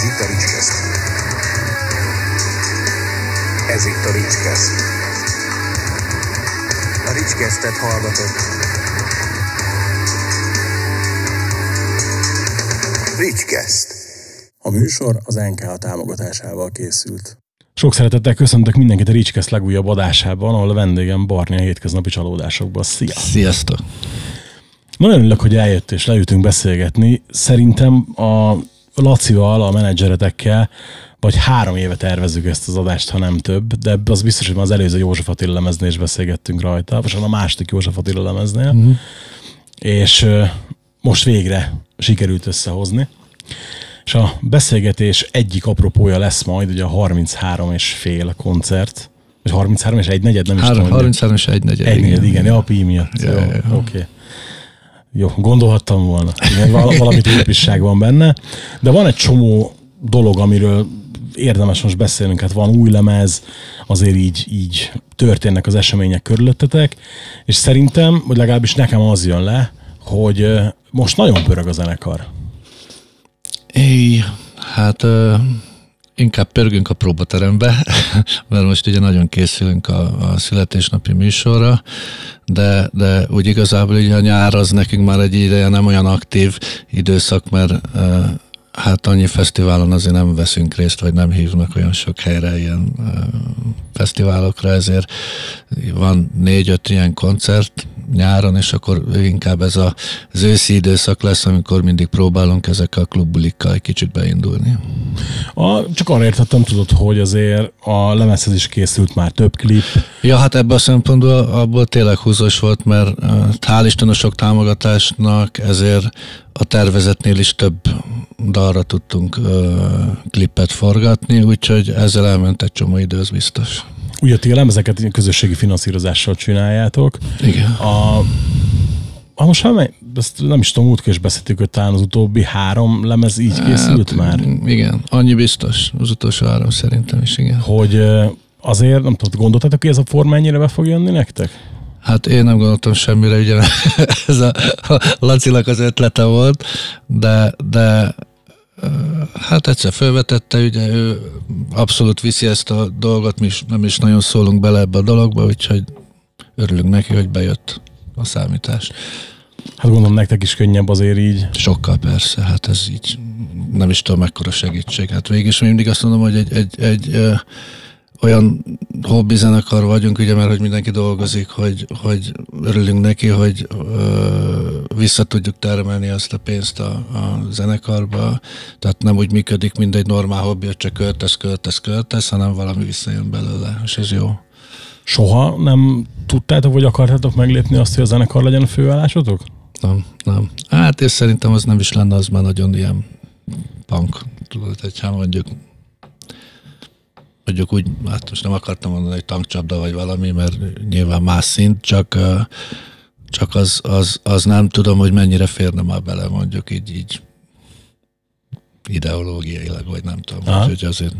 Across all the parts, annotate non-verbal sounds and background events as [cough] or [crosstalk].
Ez itt a Ricskeszt. Ez itt a Ricskeszt. A Ricskesztet hallgatott. Ricskeszt. A műsor az NKA támogatásával készült. Sok szeretettel köszöntök mindenkit a Ricskeszt legújabb adásában, ahol a vendégem Barni a hétköznapi csalódásokban. Szia! Sziasztok! Nagyon örülök, hogy eljött és leültünk beszélgetni. Szerintem a Lacival, a menedzseretekkel vagy három éve tervezzük ezt az adást, ha nem több, de az biztos, hogy már az előző József Attila lemeznél is beszélgettünk rajta, vagy a második József Attila lemeznél, uh-huh. és most végre sikerült összehozni. És a beszélgetés egyik apropója lesz majd ugye a 33 és fél koncert, vagy 33 és egy negyed, nem is tudom. 33 és egy negyed. Egy negyed, igen, ja, a pi miatt. Ja, ja, ja. Oké. Okay. Jó, gondolhattam volna. Valami túlpisság van benne. De van egy csomó dolog, amiről érdemes most beszélnünk. Hát van új lemez, azért így, így történnek az események körülöttetek, és szerintem, vagy legalábbis nekem az jön le, hogy most nagyon pörög a zenekar. Éj, hát inkább pörgünk a próbaterembe, [laughs] mert most ugye nagyon készülünk a, a születésnapi műsorra, de, de úgy igazából ugye a nyár az nekünk már egy ideje nem olyan aktív időszak, mert uh, hát annyi fesztiválon azért nem veszünk részt, vagy nem hívnak olyan sok helyre ilyen uh, fesztiválokra, ezért van négy-öt ilyen koncert nyáron, és akkor inkább ez a, az őszi időszak lesz, amikor mindig próbálunk ezekkel a klubbulikkal egy kicsit beindulni. A, csak arra értettem, tudod, hogy azért a lemezhez is készült már több klip. Ja, hát ebben a szempontból abból tényleg húzós volt, mert hál' Isten a sok támogatásnak, ezért a tervezetnél is több dalra tudtunk ö, klippet forgatni, úgyhogy ezzel elment egy csomó idő, az biztos. Ugye ti a lemezeket közösségi finanszírozással csináljátok. Igen. A, a most már ezt nem is tudom, útkor is beszéltük, hogy talán az utóbbi három lemez így hát, készült már. Igen, annyi biztos. Az utolsó három szerintem is, igen. Hogy azért, nem tudom, gondoltatok, hogy ez a forma ennyire be fog jönni nektek? Hát én nem gondoltam semmire, ugye [laughs] ez a, a Lacinak az ötlete volt, de, de Hát egyszer felvetette, ugye ő abszolút viszi ezt a dolgot, mi is, nem is nagyon szólunk bele ebbe a dologba, úgyhogy örülünk neki, hogy bejött a számítás. Hát gondolom nektek is könnyebb azért így. Sokkal persze, hát ez így nem is tudom mekkora segítség. Hát végig is mindig azt mondom, hogy egy, egy, egy, egy olyan hobbi zenekar vagyunk, ugye, mert hogy mindenki dolgozik, hogy, hogy örülünk neki, hogy ö, vissza tudjuk termelni azt a pénzt a, a zenekarba. Tehát nem úgy működik, mint egy normál hobbi, hogy csak költesz, költesz, költesz, hanem valami visszajön belőle, és ez jó. Soha nem tudtátok, vagy akartátok meglépni azt, hogy a zenekar legyen a főállásotok? Nem, nem. Hát és szerintem az nem is lenne, az már nagyon ilyen punk. Tudod, hogyha mondjuk mondjuk úgy, hát most nem akartam mondani, hogy tankcsapda vagy valami, mert nyilván más szint, csak, csak az, az, az nem tudom, hogy mennyire férne már bele, mondjuk így, így ideológiailag, vagy nem tudom, Aha. hogy azért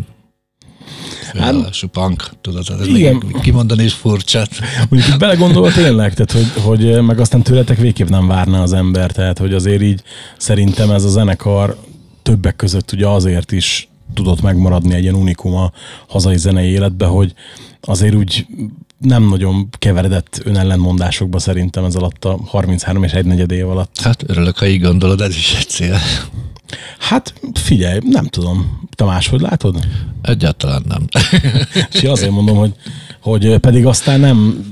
főállású hát, punk, tudod, ez igen. kimondani is furcsa. Mondjuk belegondolva tényleg, tehát hogy, hogy meg aztán tőletek végképp nem várna az ember, tehát hogy azért így szerintem ez a zenekar többek között ugye azért is tudott megmaradni egy ilyen unikum a hazai zenei életbe, hogy azért úgy nem nagyon keveredett önellenmondásokba szerintem ez alatt a 33 és egy negyed év alatt. Hát örülök, ha így gondolod, ez is egy cél. Hát figyelj, nem tudom. Te máshogy látod? Egyáltalán nem. [laughs] és azért mondom, hogy, hogy pedig aztán nem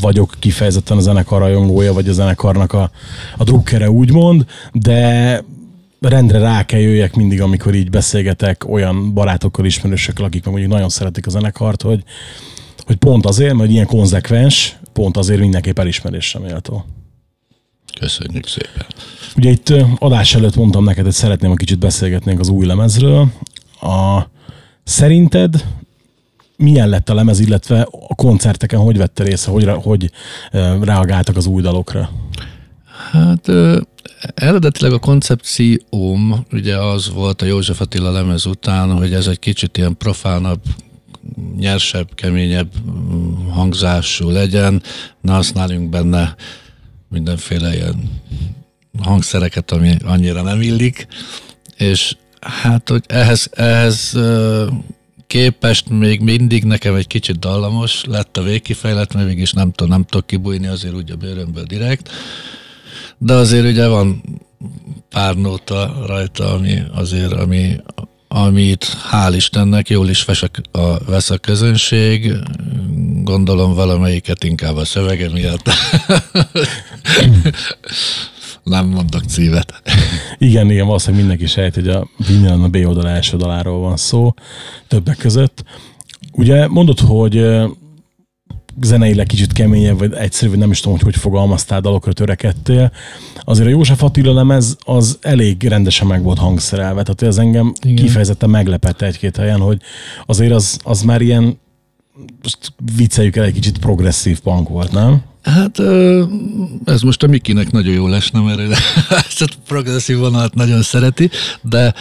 vagyok kifejezetten a zenekar rajongója, vagy a zenekarnak a, a drukkere úgymond, de rendre rá kell jöjjek mindig, amikor így beszélgetek olyan barátokkal, ismerősökkel, akik meg mondjuk nagyon szeretik a zenekart, hogy, hogy pont azért, mert ilyen konzekvens, pont azért mindenképp elismerésre méltó. Köszönjük szépen. Ugye itt adás előtt mondtam neked, hogy szeretném, a kicsit beszélgetnénk az új lemezről. A, szerinted milyen lett a lemez, illetve a koncerteken hogy vette részt, hogy, hogy reagáltak az új dalokra? Hát Eredetileg a koncepcióm ugye az volt a József Attila lemez után, hogy ez egy kicsit ilyen profánabb, nyersebb, keményebb mm, hangzású legyen, ne használjunk benne mindenféle ilyen hangszereket, ami annyira nem illik, és Hát, hogy ehhez, ehhez képest még mindig nekem egy kicsit dallamos lett a végkifejlet, mert mégis nem, tudom, nem tudok kibújni azért úgy a bőrömből direkt. De azért ugye van pár nóta rajta, ami azért, ami, amit hál' Istennek jól is vesek a, vesz a közönség, gondolom valamelyiket inkább a szövege miatt. [laughs] Nem mondok címet. Igen, igen, valószínűleg mindenki sejt, hogy a Vinylan a B oldal első daláról van szó, többek között. Ugye mondod, hogy zeneileg kicsit keményebb, vagy egyszerű, vagy nem is tudom, hogy hogy fogalmaztál, dalokra törekedtél. Azért a József Attila lemez az elég rendesen meg volt hangszerelve, tehát ez engem Igen. kifejezetten meglepett egy-két helyen, hogy azért az, az már ilyen most vicceljük el, egy kicsit progresszív punk volt, nem? Hát ez most a Mikinek nagyon jó lesne, mert [laughs] ezt a progresszív vonalat nagyon szereti, de,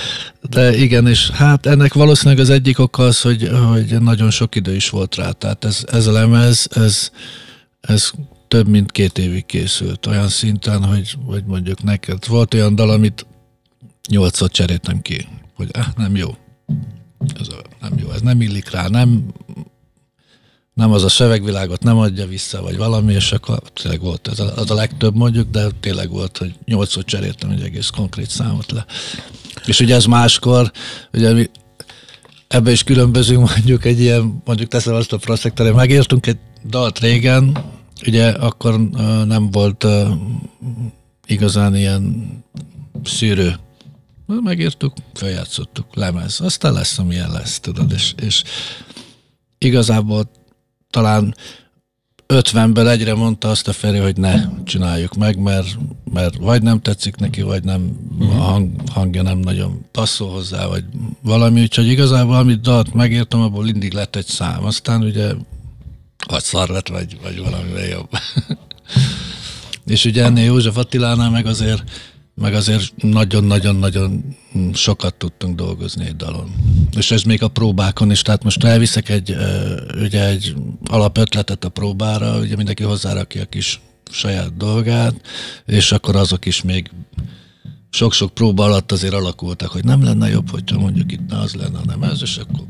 de igen, és hát ennek valószínűleg az egyik oka az, hogy, hogy nagyon sok idő is volt rá. Tehát ez, ez a lemez, ez, ez több mint két évig készült, olyan szinten, hogy, hogy mondjuk neked volt olyan dal, amit nyolcszor cseréltem ki, hogy ah, nem jó. Ez a, nem jó, ez nem illik rá, nem nem az a szövegvilágot nem adja vissza, vagy valami, és akkor tényleg volt ez a, az a legtöbb mondjuk, de tényleg volt, hogy nyolcszor cseréltem egy egész konkrét számot le. És ugye ez máskor, ugye mi ebbe is különbözünk [laughs] mondjuk egy ilyen, mondjuk teszem azt a proszektoré, megértünk egy dalt régen, ugye akkor uh, nem volt uh, igazán ilyen szűrő. Megírtuk, feljátszottuk, lemez. Aztán lesz, amilyen lesz, tudod, és, és igazából talán 50-ből egyre mondta azt a Feri, hogy ne csináljuk meg, mert, mert vagy nem tetszik neki, vagy nem a hang, hangja nem nagyon passzol hozzá, vagy valami, úgyhogy igazából amit dalt megértem, abból mindig lett egy szám. Aztán ugye vagy szar lett, vagy, vagy valamivel jobb. [laughs] És ugye ennél József Attilánál meg azért meg azért nagyon-nagyon-nagyon sokat tudtunk dolgozni egy dalon. És ez még a próbákon is, tehát most elviszek egy, ugye egy alapötletet a próbára, ugye mindenki hozzárakja a kis saját dolgát, és akkor azok is még sok-sok próba alatt azért alakultak, hogy nem lenne jobb, hogyha mondjuk itt ne az lenne, hanem ez, és akkor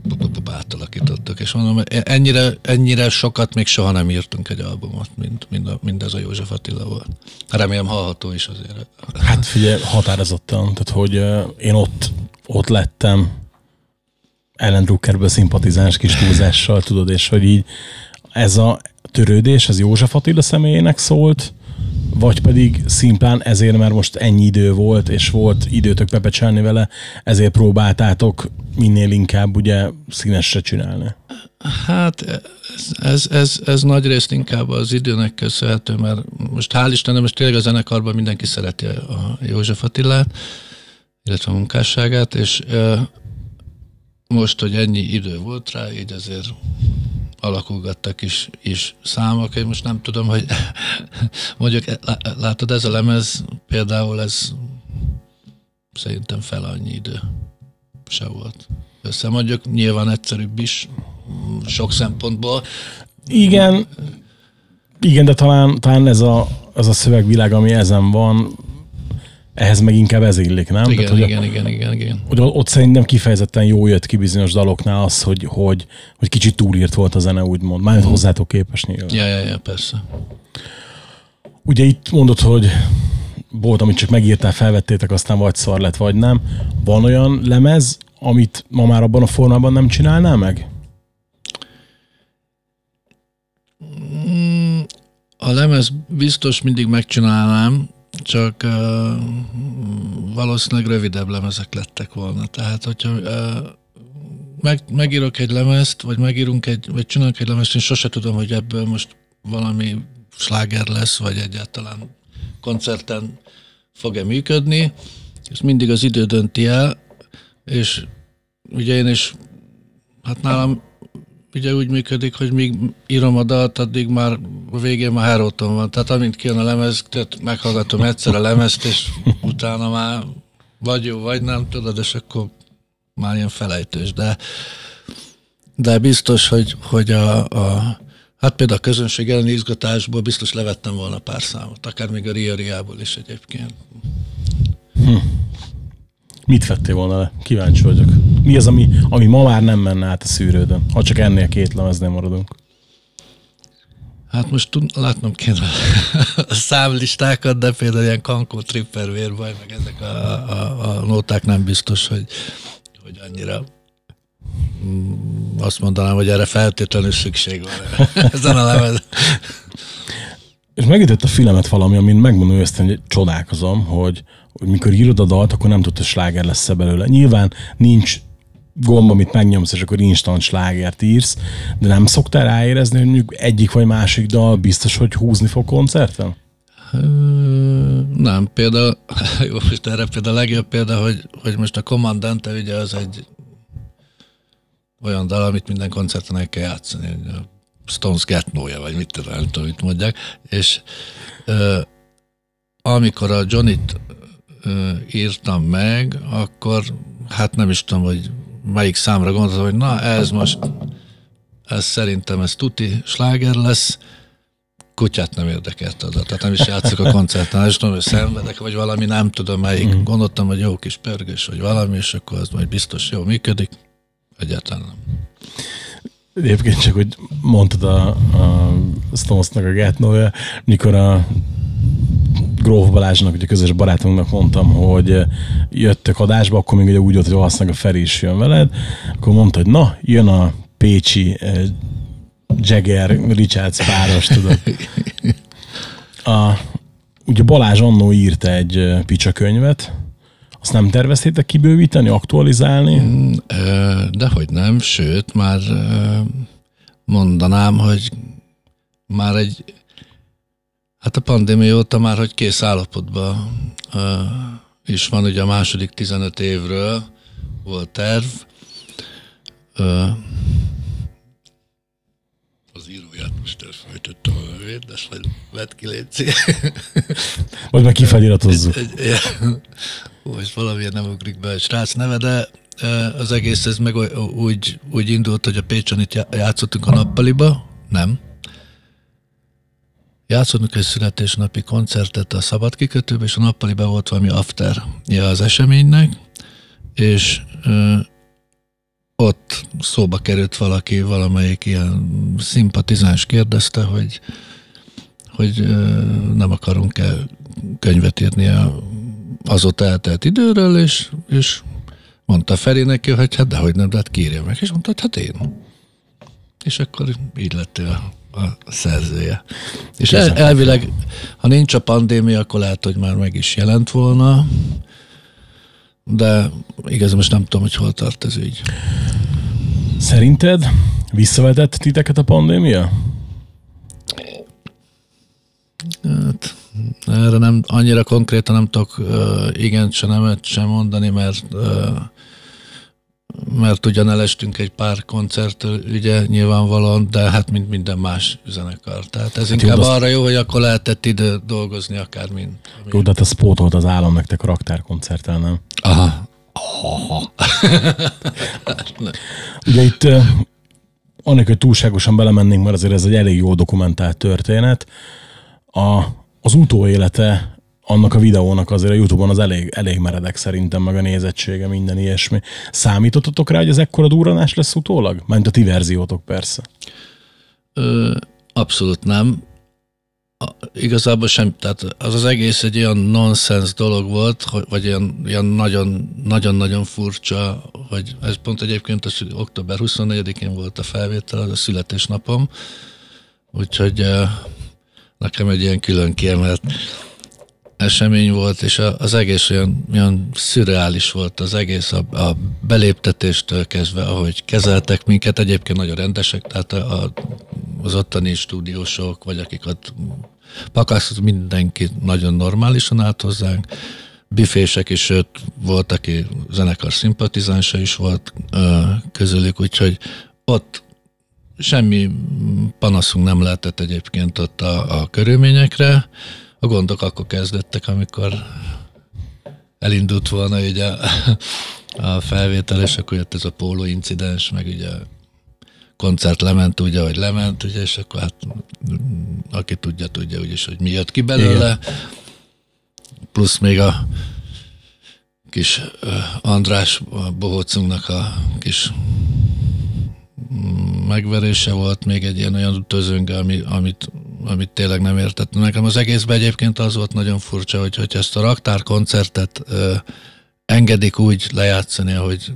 átalakítottak. És mondom, e- ennyire, ennyire sokat még soha nem írtunk egy albumot, mint, mint, a, mint ez a József Attila volt. Remélem hallható is azért. Hát figyelj, határozottan, tehát hogy én ott, ott lettem Ellen Druckerből szimpatizáns kis túlzással, tudod, és hogy így ez a törődés, ez József Attila személyének szólt, vagy pedig szimplán ezért, mert most ennyi idő volt, és volt időtök pepecselni vele, ezért próbáltátok minél inkább ugye színesre csinálni? Hát ez, ez, ez, nagy részt inkább az időnek köszönhető, mert most hál' Istennek, most tényleg a zenekarban mindenki szereti a József Attilát, illetve a munkásságát, és most, hogy ennyi idő volt rá, így azért alakulgattak is, is számok. Én most nem tudom, hogy [laughs] mondjuk látod, ez a lemez például ez szerintem fel annyi idő se volt. Össze mondjuk nyilván egyszerűbb is sok szempontból. Igen, igen, de talán, talán ez, a, az a szövegvilág, ami ezen van, ehhez meg inkább ez illik, nem? Igen, Tehát, hogy igen, a, igen, igen, igen. Hogy ott szerintem kifejezetten jó jött ki bizonyos daloknál az, hogy, hogy, hogy kicsit túlírt volt a zene, úgymond. Mármint hmm. hozzátok képes nyilván. Ja, ja, ja, persze. Ugye itt mondod, hogy volt, amit csak megírtál, felvettétek, aztán vagy szar lett, vagy nem. Van olyan lemez, amit ma már abban a formában nem csinálnál meg? Mm, a lemez biztos mindig megcsinálnám, csak uh, valószínűleg rövidebb lemezek lettek volna. Tehát, hogyha uh, meg, megírok egy lemezt, vagy megírunk egy, vagy csinálunk egy lemezt, én sose tudom, hogy ebből most valami sláger lesz, vagy egyáltalán koncerten fog-e működni. Ez mindig az idő dönti el, és ugye én is, hát nálam ugye úgy működik, hogy míg írom a dalt, addig már a végén már heróton van. Tehát amint kijön a lemez, tehát meghallgatom egyszer a lemezt, és utána már vagy jó, vagy nem, tudod, és akkor már ilyen felejtős. De, de biztos, hogy, hogy a, a Hát például a közönség elleni izgatásból biztos levettem volna pár számot, akár még a Ria Riából is egyébként. Hm. Mit vettél volna le? Kíváncsi vagyok. Mi az, ami, ami ma már nem menne át a szűrődön? Ha csak ennél két lemeznél maradunk. Hát most tud, látnom kéne a számlistákat, de például ilyen Kankó, Tripper, Vérbaj, meg ezek a, a, a nóták nem biztos, hogy, hogy annyira mm, azt mondanám, hogy erre feltétlenül szükség van [laughs] ezen a lemez. És megütött a filmet valami, amin megmondom őszintén, hogy csodálkozom, hogy, hogy mikor írod a dalt, akkor nem tudod, hogy sláger lesz belőle. Nyilván nincs gomb, amit megnyomsz, és akkor instant slágert írsz, de nem szoktál ráérezni, hogy mondjuk egyik vagy másik dal biztos, hogy húzni fog koncerten? Nem, például, [laughs] jó, most erre például a legjobb példa, hogy, hogy most a Commandante ugye az egy olyan dal, amit minden koncerten el kell játszani, a Stones Getnója, vagy mit tudom, nem tudom, mit mondják, és amikor a Johnnyt írtam meg, akkor hát nem is tudom, hogy melyik számra gondoltam, hogy na ez most, ez szerintem ez tuti sláger lesz, kutyát nem érdekelt az, tehát nem is játszok a koncerten, és tudom, hogy szenvedek, vagy valami, nem tudom melyik. Mm. Gondoltam, hogy jó kis pörgés, vagy valami, és akkor az majd biztos jó működik. Egyáltalán nem. Egyébként csak, hogy mondtad a, a Stones-nak a Getnója, mikor a Gróf Balázsnak, ugye közös barátunknak mondtam, hogy jöttök adásba, akkor még ugye úgy volt, hogy valószínűleg a Feri is jön veled, akkor mondta, hogy na, jön a Pécsi eh, Jagger Richards páros, tudod. A, ugye Balázs annó írt egy eh, picsa könyvet, azt nem terveztétek kibővíteni, aktualizálni? Mm, dehogy nem, sőt, már mondanám, hogy már egy, hát a pandémia óta már, hogy kész állapotban is van, ugye a második 15 évről volt terv. Az íróját most elfejtettem a nevét, de majd vedd ki, légy Vagy meg kifeliratozzuk most valamiért nem ugrik be a srác neve, de az egész ez meg úgy, úgy indult, hogy a Pécsen itt játszottunk a nappaliba, nem. Játszottunk egy születésnapi koncertet a Szabad kikötőbe, és a nappaliba volt valami after az eseménynek, és ö, ott szóba került valaki, valamelyik ilyen szimpatizáns kérdezte, hogy, hogy ö, nem akarunk-e könyvet írni a azóta eltelt időről, és, és mondta Feri neki, hogy hát dehogy nem, de hát kírja meg. És mondta, hogy hát én. És akkor így lettél a, szerzője. És el, elvileg, ha nincs a pandémia, akkor lehet, hogy már meg is jelent volna, de igaz, most nem tudom, hogy hol tart ez ügy. Szerinted visszavetett titeket a pandémia? Hát, erre nem, annyira konkrétan nem tudok uh, igen se nemet sem mondani, mert uh, mert ugyan elestünk egy pár koncerttől, ugye nyilvánvalóan, de hát mint minden más zenekar. Tehát ez hát inkább jó, arra jó, hogy akkor lehetett ide dolgozni akár mint. Jó, de te spótolt az állam nektek a raktárkoncerttel, nem? Aha. Aha. [laughs] ugye itt annak, hogy túlságosan belemennénk, mert azért ez egy elég jó dokumentált történet. A, az utóélete annak a videónak azért a Youtube-on az elég, elég meredek szerintem, meg a nézettsége, minden ilyesmi. Számítottatok rá, hogy ez ekkora durranás lesz utólag? Mert a ti verziótok persze. Ö, abszolút nem. Igazából sem, tehát az az egész egy olyan nonsens dolog volt, vagy olyan, olyan nagyon, nagyon-nagyon furcsa, hogy ez pont egyébként az október 24-én volt a felvétel, az a születésnapom, úgyhogy nekem egy ilyen külön kiemelt esemény volt, és az egész olyan, olyan szürreális volt, az egész a, a beléptetéstől kezdve, ahogy kezeltek minket, egyébként nagyon rendesek, tehát a, a, az ottani stúdiósok, vagy akik ott pakasz, mindenki nagyon normálisan állt hozzánk, bifések is, sőt, volt, aki zenekar szimpatizánsa is volt ö, közülük, úgyhogy ott semmi panaszunk nem lehetett egyébként ott a, a körülményekre. A gondok akkor kezdettek, amikor elindult volna ugye a, a felvétel, és akkor jött ez a póló incidens, meg ugye a koncert lement úgy, ahogy lement, ugye, és akkor hát aki tudja, tudja úgyis, hogy mi jött ki belőle. Igen. Plusz még a kis András Bohócunknak a kis mm, megverése volt, még egy ilyen olyan tözönge, ami, amit, amit tényleg nem értett. Nekem az egészben egyébként az volt nagyon furcsa, hogy, hogy ezt a raktárkoncertet ö, engedik úgy lejátszani, hogy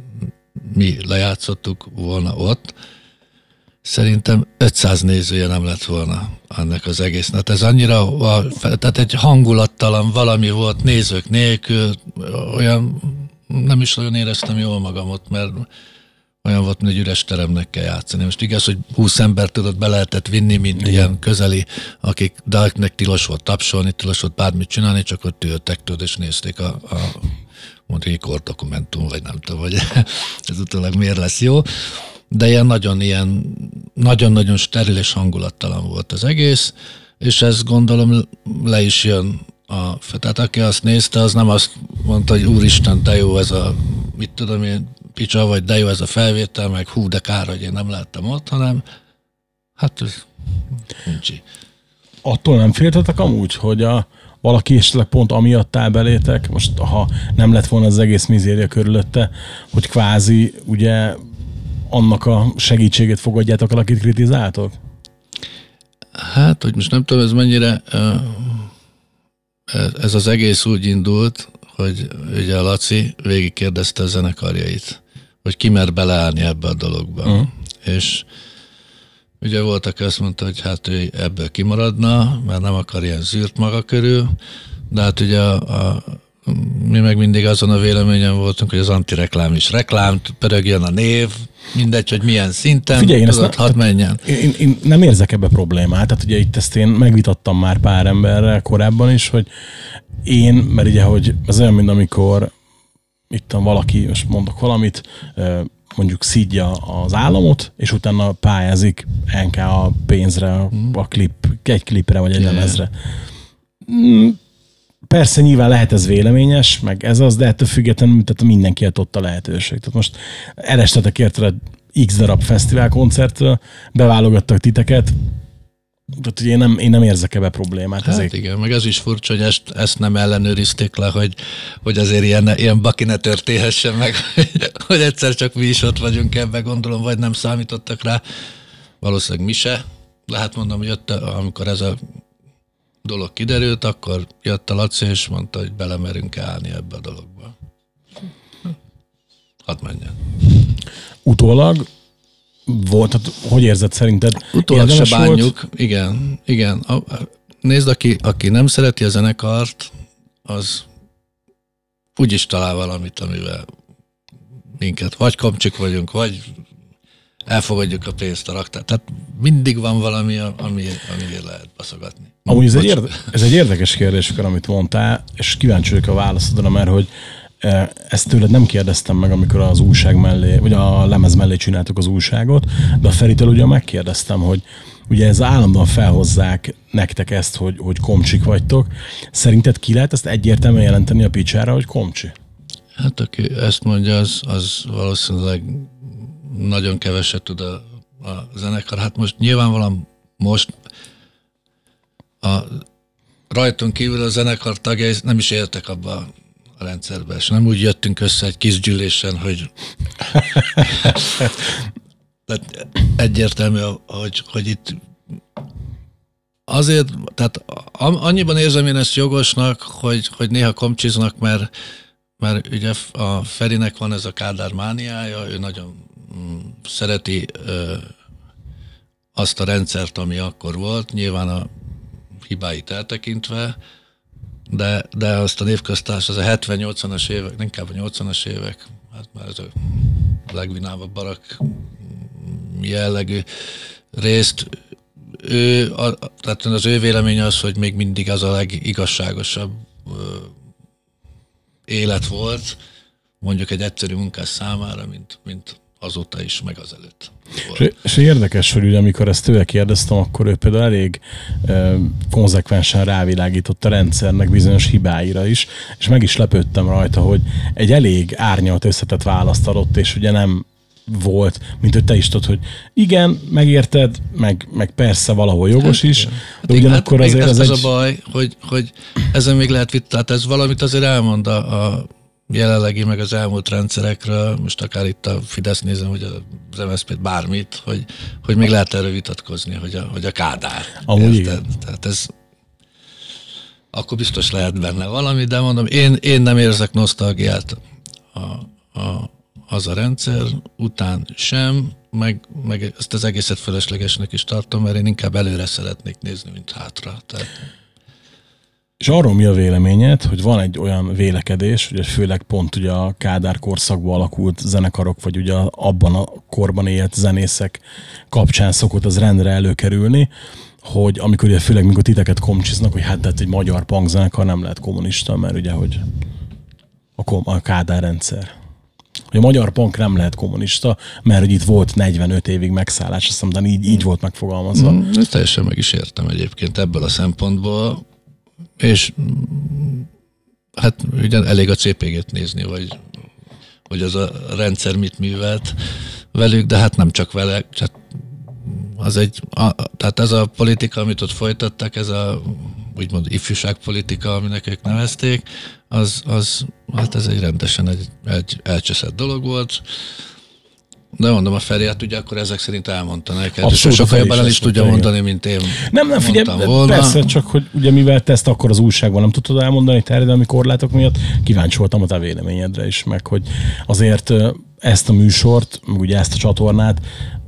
mi lejátszottuk volna ott, szerintem 500 nézője nem lett volna annak az egésznek. Hát ez annyira, tehát egy hangulattalan valami volt nézők nélkül, olyan nem is nagyon éreztem jól magamot, mert olyan volt, hogy egy üres teremnek kell játszani. Most igaz, hogy 20 ember tudott be lehetett vinni, mint Igen. ilyen közeli, akik Darknek tilos volt tapsolni, tilos volt bármit csinálni, csak ott ültek tudod, és nézték a, a mondjuk egy kordokumentum, vagy nem tudom, hogy [laughs] ez utólag miért lesz jó de ilyen nagyon ilyen, nagyon-nagyon steril és hangulattalan volt az egész, és ez gondolom le is jön a, tehát aki azt nézte, az nem azt mondta, hogy úristen, de jó ez a, mit tudom én, picsa, vagy de jó ez a felvétel, meg hú, de kár, hogy én nem láttam ott, hanem hát ez nincs. Attól nem féltetek amúgy, hogy a, valaki esetleg pont amiatt áll belétek, most ha nem lett volna az egész mizéria körülötte, hogy kvázi ugye annak a segítségét fogadjátok el, akit kritizáltok? Hát, hogy most nem tudom, ez mennyire ez az egész úgy indult, hogy ugye a Laci végig kérdezte a zenekarjait, hogy ki mer beleállni ebbe a dologba. Uh-huh. És ugye volt, aki azt mondta, hogy hát ő ebből kimaradna, mert nem akar ilyen zűrt maga körül, de hát ugye a, a mi meg mindig azon a véleményen voltunk, hogy az antireklám is reklám, pörögjön a név, mindegy, hogy milyen szinten, Figyelj, én tudod, hadd menjen. Én, én, nem érzek ebbe problémát, tehát ugye itt ezt én megvitattam már pár emberrel korábban is, hogy én, mert ugye, hogy ez olyan, mint amikor itt valaki, most mondok valamit, mondjuk szídja az államot, és utána pályázik NK a pénzre, a klip, egy klipre vagy egy lemezre. Mm, persze nyilván lehet ez véleményes, meg ez az, de ettől függetlenül tehát mindenki ott a lehetőség. Tehát most erestetek érte x darab fesztivál koncertől, beválogattak titeket, tehát ugye én nem, én nem érzek ebbe problémát. Hát ezért. igen, meg ez is furcsa, hogy ezt, ezt nem ellenőrizték le, hogy, hogy azért ilyen, ilyen baki ne történhessen meg, [laughs] hogy egyszer csak mi is ott vagyunk ebbe, gondolom, vagy nem számítottak rá. Valószínűleg mi se. Lehet mondom, hogy jött, amikor ez a dolog kiderült, akkor jött a Laci, és mondta, hogy belemerünk állni ebbe a dologba. Hadd menjen. Utólag volt, tehát hogy érzed szerinted? Utólag se bánjuk, volt? igen, igen. A, nézd, aki, aki nem szereti a zenekart, az úgy is talál valamit, amivel minket vagy komcsik vagyunk, vagy elfogadjuk a pénzt a raktár. Tehát mindig van valami, ami, amiért lehet baszogatni. Amúgy ez egy, érde, ez egy érdekes kérdés, amit mondtál, és kíváncsi vagyok a válaszodra, mert hogy ezt tőled nem kérdeztem meg, amikor az újság mellé, vagy a lemez mellé csináltuk az újságot, de a Feritől ugye megkérdeztem, hogy ugye ez állandóan felhozzák nektek ezt, hogy, hogy komcsik vagytok. Szerinted ki lehet ezt egyértelműen jelenteni a picsára, hogy komcsi? Hát aki ezt mondja, az, az valószínűleg nagyon keveset tud a, a zenekar. Hát most nyilvánvalóan most a rajtunk kívül a zenekar tagjai nem is éltek abba a rendszerbe, és nem úgy jöttünk össze egy kis gyűlésen, hogy [laughs] tehát egyértelmű, hogy, hogy itt azért, tehát annyiban érzem én ezt jogosnak, hogy, hogy néha komcsiznak, mert, mert ugye a Ferinek van ez a Kádár mániája, ő nagyon szereti azt a rendszert, ami akkor volt, nyilván a hibáit eltekintve, de, de azt a névköztárs, az a 70-80-as évek, inkább a 80-as évek, hát már ez a legvinámabb barak jellegű részt, ő, a, tehát az ő véleménye az, hogy még mindig az a legigazságosabb ö, élet volt, mondjuk egy egyszerű munkás számára, mint, mint azóta is, meg azelőtt. És, és érdekes, hogy ugye amikor ezt tőle kérdeztem, akkor ő például elég e, konzekvensen rávilágított a rendszernek bizonyos hibáira is, és meg is lepődtem rajta, hogy egy elég árnyalt összetett választ adott, és ugye nem volt, mint hogy te is tudod, hogy igen, megérted, meg, meg persze valahol jogos hát, is, hát, de ugyanakkor hát, azért ez, ez egy... a baj, hogy, hogy ezen még lehet vita, tehát ez valamit azért elmond a, a jelenlegi, meg az elmúlt rendszerekről, most akár itt a Fidesz nézem, hogy az MSZP-t bármit, hogy, hogy még lehet erről vitatkozni, hogy a, hogy a Kádár. Amúgy igen. Tehát ez akkor biztos lehet benne valami, de mondom, én, én nem érzek nosztalgiát a, a, az a rendszer után sem, meg, meg ezt az egészet feleslegesnek is tartom, mert én inkább előre szeretnék nézni, mint hátra. Tehát... És arról mi a véleményed, hogy van egy olyan vélekedés, hogy főleg pont ugye a Kádár korszakban alakult zenekarok, vagy ugye abban a korban élt zenészek kapcsán szokott az rendre előkerülni, hogy amikor ugye főleg mikor titeket komcsiznak, hogy hát tehát egy magyar punkzenekar nem lehet kommunista, mert ugye, hogy a, kom- a Kádár rendszer. Hogy a magyar punk nem lehet kommunista, mert hogy itt volt 45 évig megszállás, azt de így, így volt megfogalmazva. Mm, ezt teljesen meg is értem egyébként ebből a szempontból, és hát ugye elég a CPG-t nézni, vagy hogy az a rendszer mit művelt velük, de hát nem csak vele, tehát az egy, a, tehát ez a politika, amit ott folytattak, ez a úgymond ifjúságpolitika, aminek ők nevezték, az, az hát ez egy rendesen egy, egy elcseszett dolog volt. De mondom, a Feri, hát ugye akkor ezek szerint elmondta neked, Abszolút, sokkal jobban el is tudja mondani, mint én Nem, nem, figyelj, volna. persze, csak hogy ugye mivel te ezt akkor az újságban nem tudtad elmondani terjedelmi korlátok miatt, kíváncsi voltam a te véleményedre is, meg hogy azért ezt a műsort, ugye ezt a csatornát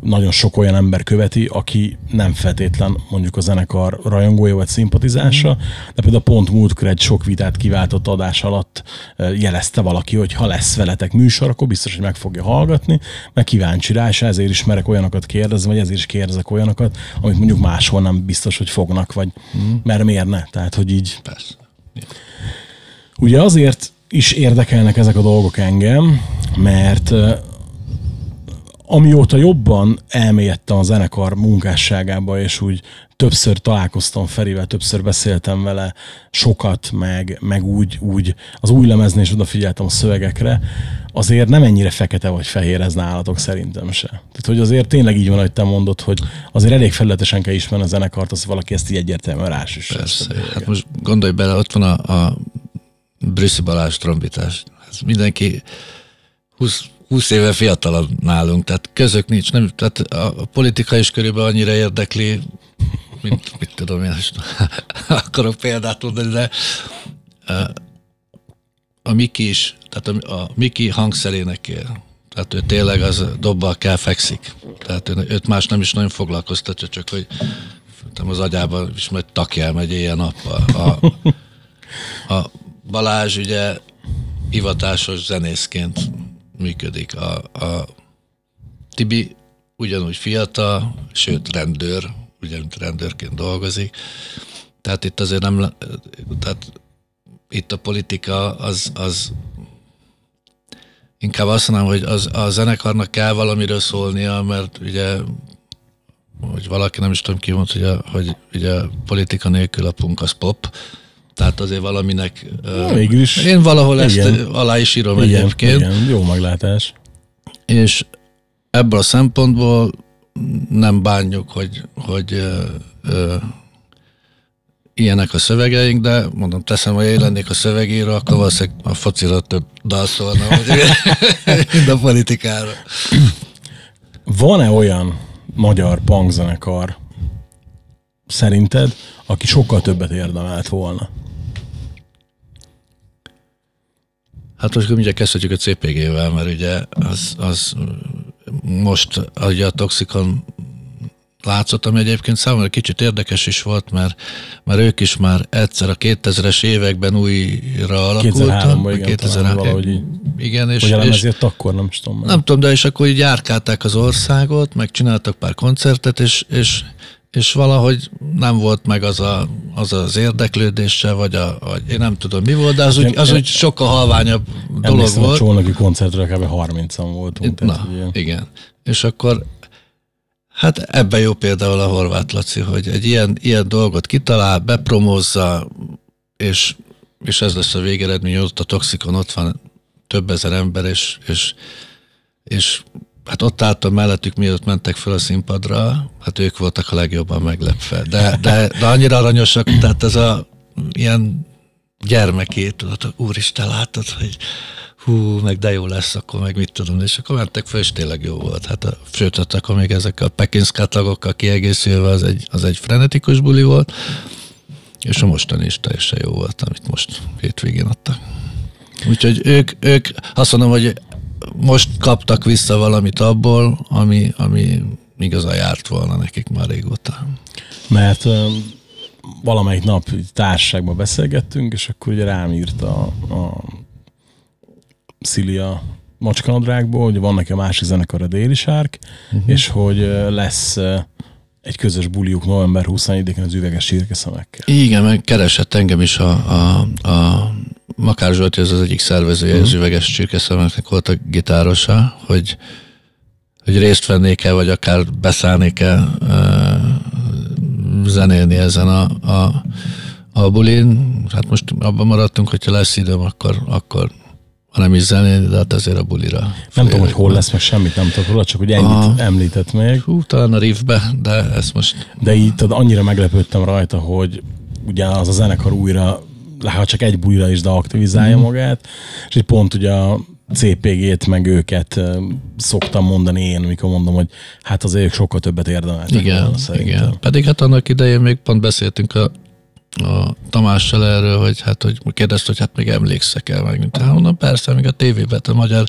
nagyon sok olyan ember követi, aki nem feltétlen mondjuk a zenekar rajongója vagy szimpatizása, mm. de például pont múltkor egy sok vitát kiváltott adás alatt jelezte valaki, hogy ha lesz veletek műsor, akkor biztos, hogy meg fogja hallgatni, meg kíváncsi rá, és ezért is merek olyanokat kérdezni, vagy ezért is kérdezek olyanokat, amit mondjuk máshol nem biztos, hogy fognak, vagy mm. mert miért ne? Tehát, hogy így. Persze. Ugye azért is érdekelnek ezek a dolgok engem, mert amióta jobban elmélyedtem a zenekar munkásságába, és úgy többször találkoztam Ferivel, többször beszéltem vele sokat, meg, meg úgy, úgy az új lemezni és odafigyeltem a szövegekre, azért nem ennyire fekete vagy fehér ez nálatok szerintem se. Tehát, hogy azért tényleg így van, hogy te mondod, hogy azért elég felületesen kell ismerni a zenekart, az valaki ezt így egyértelműen rás is. Persze. Hát most gondolj bele, ott van a, a Brüsszi Balázs trombitás. Ez mindenki 20, 20 éve fiatalabb nálunk, tehát közök nincs. Nem, tehát a politika is körülbelül annyira érdekli, mint mit tudom én, [laughs] akarok példát mondani, de a Miki is, tehát a, a Miki hangszerének él. Tehát ő tényleg az dobbal kell fekszik. Tehát ő, őt más nem is nagyon foglalkoztatja, csak hogy az agyában is majd takjál megy. A, a, a Balázs ugye hivatásos zenészként működik. A, a Tibi ugyanúgy fiatal, sőt rendőr, ugyanúgy rendőrként dolgozik. Tehát itt azért nem, tehát itt a politika az, az inkább azt mondanám, hogy az, a zenekarnak kell valamiről szólnia, mert ugye hogy valaki nem is tudom ki mondta, hogy, a, hogy ugye a politika nélkül a punk az pop, tehát azért valaminek... Na, végül is. Én valahol igen. ezt alá is írom igen, egyébként. Igen, jó meglátás. És ebből a szempontból nem bánjuk, hogy, hogy ö, ö, ilyenek a szövegeink, de mondom, teszem, hogy én lennék a szövegíró, akkor valószínűleg a focira több dal szólna, [laughs] mint a politikára. Van-e olyan magyar punkzenekar szerinted, aki sokkal többet érdemelt volna? Hát most mindjárt kezdhetjük a CPG-vel, mert ugye az, az most ugye a Toxikon látszott, ami egyébként számomra kicsit érdekes is volt, mert, mert ők is már egyszer a 2000-es években újra alakultak. 2003-ban, igen, 2003, valahogy így. Igen, és, Hogy és ezért akkor nem is tudom. Nem tudom, de és akkor így járkálták az országot, meg csináltak pár koncertet, és, és és valahogy nem volt meg az a, az, az érdeklődése, vagy, a, vagy én nem tudom mi volt, de az, úgy, az úgy sokkal halványabb dolog volt. a Csónaki koncertre kb. 30-an voltunk. Na, tehát, igen. És akkor hát ebben jó például a Horváth Laci, hogy egy ilyen, ilyen dolgot kitalál, bepromózza, és, és ez lesz a végeredmény, ott a Toxikon ott van több ezer ember, és, és, és hát ott álltam mellettük, mielőtt mentek fel a színpadra, hát ők voltak a legjobban meglepve. De, de, de annyira aranyosak, tehát ez a ilyen gyermekét, tudod, úristen látod, hogy, hú, meg de jó lesz, akkor meg mit tudom, és akkor mentek fel, és tényleg jó volt. Hát a, sőt, hát akkor még ezek a Pekinszká tagokkal kiegészülve az egy, az egy frenetikus buli volt, és a mostani is teljesen jó volt, amit most hétvégén adtak. Úgyhogy ők, ők azt mondom, hogy most kaptak vissza valamit abból, ami, ami igazán járt volna nekik már régóta. Mert valamelyik nap így társaságban beszélgettünk, és akkor ugye rám írta a, a Szilia macskanadrágból, hogy van neki a másik zenekar a Déli Sárk, uh-huh. és hogy lesz egy közös buliuk november 21-én az üveges csirkeszemekkel. Igen, meg keresett engem is a, a, a Makár Zsolti, az az egyik szervezője, uh-huh. az üveges csirkeszemeknek volt a gitárosa, hogy, hogy részt vennék-e, vagy akár beszállnék-e uh, zenélni ezen a, a, a bulin. Hát most abban maradtunk, hogyha lesz időm, akkor, akkor ha nem is zenélni, de hát azért a bulira. Nem tudom, hogy hol lesz, meg semmit nem tudok róla, csak hogy ennyit Aha. említett még. Hú, talán a riffbe, de ezt most... De így tudod, annyira meglepődtem rajta, hogy ugye az a zenekar újra, ha csak egy bulira is, de aktivizálja mm. magát, és így pont ugye a CPG-t, meg őket szoktam mondani én, amikor mondom, hogy hát az ők sokkal többet érdemeltek Igen, volna, szerintem. igen. Pedig hát annak idején még pont beszéltünk a, a Tamással erről, hogy hát, hogy kérdezte, hogy hát még emlékszek el meg. Hát mondom, persze, még a tévében a magyar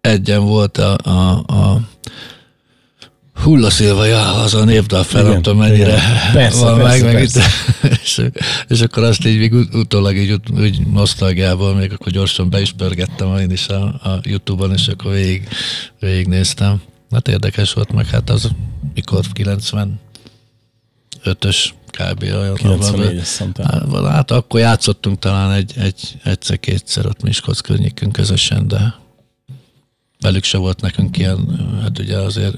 egyen volt a, a, a Hullaszilva, ja, az a népdal fel, nem Igen, tudom mennyire igen. Persze, van persze, meg, meg persze. Itt, [laughs] és, és, akkor azt így még ut- utólag így ut- úgy nosztalgiából még akkor gyorsan be is pörgettem én is a, a Youtube-on, és akkor végig, végignéztem. Hát érdekes volt, meg hát az mikor 95-ös kb. olyan. 94 azt hiszem, talán. Hát, hát akkor játszottunk talán egy, egy, egyszer-kétszer ott Miskolc környékünk közösen, de velük se volt nekünk ilyen, hát ugye azért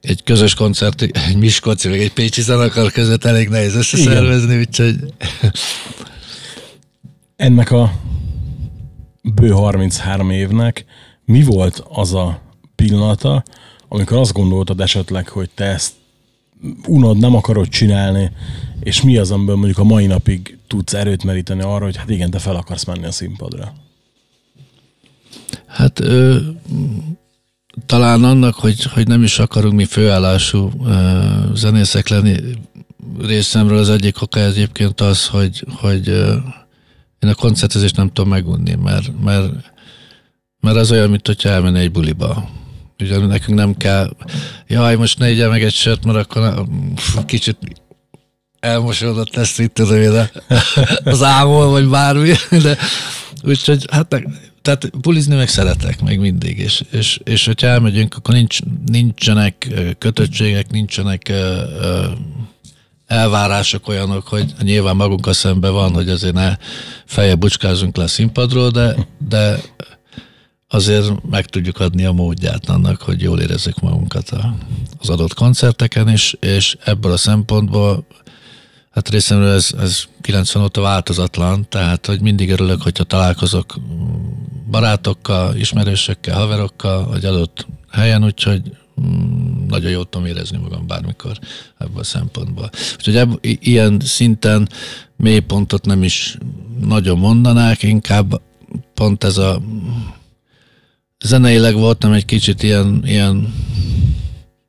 egy közös koncert, egy Miskolci, meg egy Pécsi zenekar között elég nehéz összeszervezni, úgyhogy Ennek a bő 33 évnek mi volt az a pillanata, amikor azt gondoltad esetleg, hogy te ezt unod, nem akarod csinálni, és mi az, amiből mondjuk a mai napig tudsz erőt meríteni arra, hogy hát igen, te fel akarsz menni a színpadra. Hát ö, talán annak, hogy, hogy nem is akarunk mi főállású ö, zenészek lenni, részemről az egyik oka egyébként az, hogy, hogy ö, én a koncertezést nem tudom megunni, mert, mert, mert az olyan, mint hogyha elmenni egy buliba. Ugye nekünk nem kell, jaj, most ne igye meg egy sört, mert akkor fú, kicsit elmosódott lesz itt tudom én, a- [laughs] az ámol, vagy bármi, de úgyhogy hát tehát bulizni meg szeretek, meg mindig, és, és, és hogyha elmegyünk, akkor nincs, nincsenek kötöttségek, nincsenek elvárások olyanok, hogy nyilván magunkkal szemben van, hogy azért ne feje bucskázunk le a színpadról, de, de azért meg tudjuk adni a módját annak, hogy jól érezzük magunkat a, az adott koncerteken, és, és ebből a szempontból hát részemről ez, ez 90 óta változatlan, tehát hogy mindig örülök, hogyha találkozok barátokkal, ismerősökkel, haverokkal, egy adott helyen, úgyhogy mm, nagyon jól tudom érezni magam bármikor ebből a szempontból. Úgyhogy ebb, ilyen szinten mélypontot nem is nagyon mondanák, inkább pont ez a zeneileg voltam egy kicsit ilyen, ilyen